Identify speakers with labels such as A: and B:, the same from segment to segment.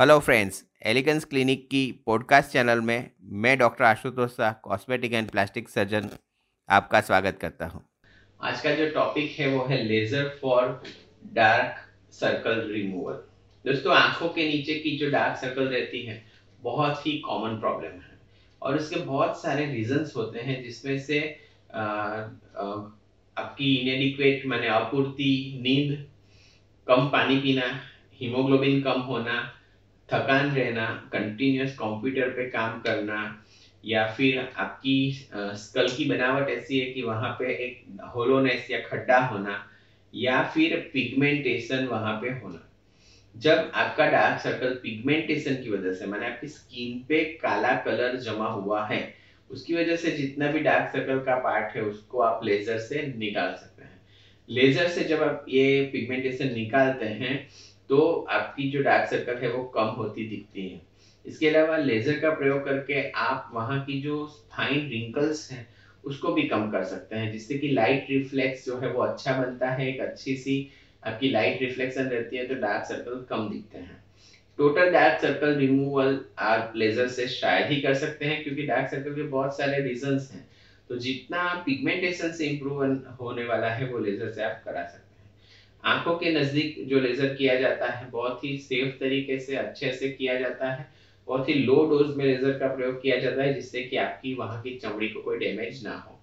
A: Hello friends elegance clinic की podcast channel में मैं doctor Ashutosh Shah cosmetic and plastic surgeon आपका स्वागत करता हूँ।
B: आज का जो टॉपिक है वो है laser for dark circle removal दोस्तों आँखों के नीचे की जो डार्क सर्कल रहती है बहुत ही कॉमन प्रॉब्लम है। और इसके बहुत सारे रीजंस होते हैं जिसमें से आ, आ, आपकी इनएडिक्वेट माने अपूर्ति नींद कम पानी पीना हीमोग्लोबिन कम होना थकान रहना कंटिन्यूस कंप्यूटर पे काम करना, या फिर आपकी स्कल की बनावट ऐसी है कि वहाँ पे एक होलोनेस या खड्डा होना, या फिर पिगमेंटेशन वहाँ पे होना। जब आपका डार्क सर्कल पिगमेंटेशन की वजह से, मैंने आपकी स्किन पे काला कलर जमा हुआ है, उसकी वजह से जितना भी डार्क सर्कल का पार्ट है, उसको आप लेजर से निकाल सकते हैं। लेजर से जब आप ये पिगमेंटेशन निकालते हैं तो आपकी जो डार्क सर्कल है, वो कम होती दिखती है। इसके अलावा लेजर का प्रयोग करके आप वहाँ की जो फाइन रिंकल्स हैं, उसको भी कम कर सकते हैं, जिससे कि लाइट रिफ्लेक्स जो है वो अच्छा बनता है, एक अच्छी सी आपकी लाइट रिफ्लेक्शन रहती है तो डार्क सर्कल कम दिखते हैं। टोटल डार्क सर्कल रिमूवल आप लेजर से शायद ही कर सकते हैं, क्योंकि डार्क सर्कल के बहुत सारे रीजंस हैं। तो जितना पिगमेंटेशन से इम्प्रूव होने वाला है, वो लेजर से आप करा सकते हैं। आँखों के नज़दीक जो लेज़र किया जाता है, बहुत ही सेफ़ तरीके से, अच्छे से किया जाता है। बहुत ही लो डोज में लेज़र का प्रयोग किया जाता है, जिससे कि आपकी वहाँ की चमड़ी को कोई डैमेज ना हो।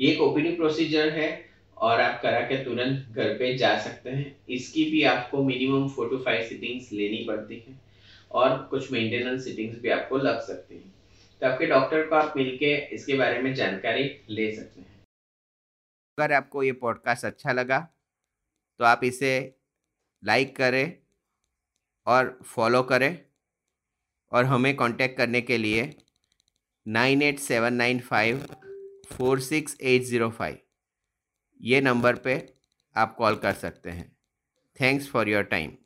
B: ये एक ओपीडी प्रोसीजर है और आप करा के तुरंत घर पे जा सकते हैं। इसकी भी आपको minimum four to five sittings लेनी पड़ती है और कुछ मेंटेनेंस सिटिंग्स भी आपको लग सकती हैं। तो आपके डॉक्टर को आप मिलके इसके बारे में जानकारी ले सकते हैं।
A: अगर आपको ये पॉडकास्ट अच्छा लगा तो आप इसे लाइक करें और फॉलो करें और हमें कांटेक्ट करने के लिए nine eight seven nine five four six eight zero five ये नंबर पे आप कॉल कर सकते हैं। Thanks for your time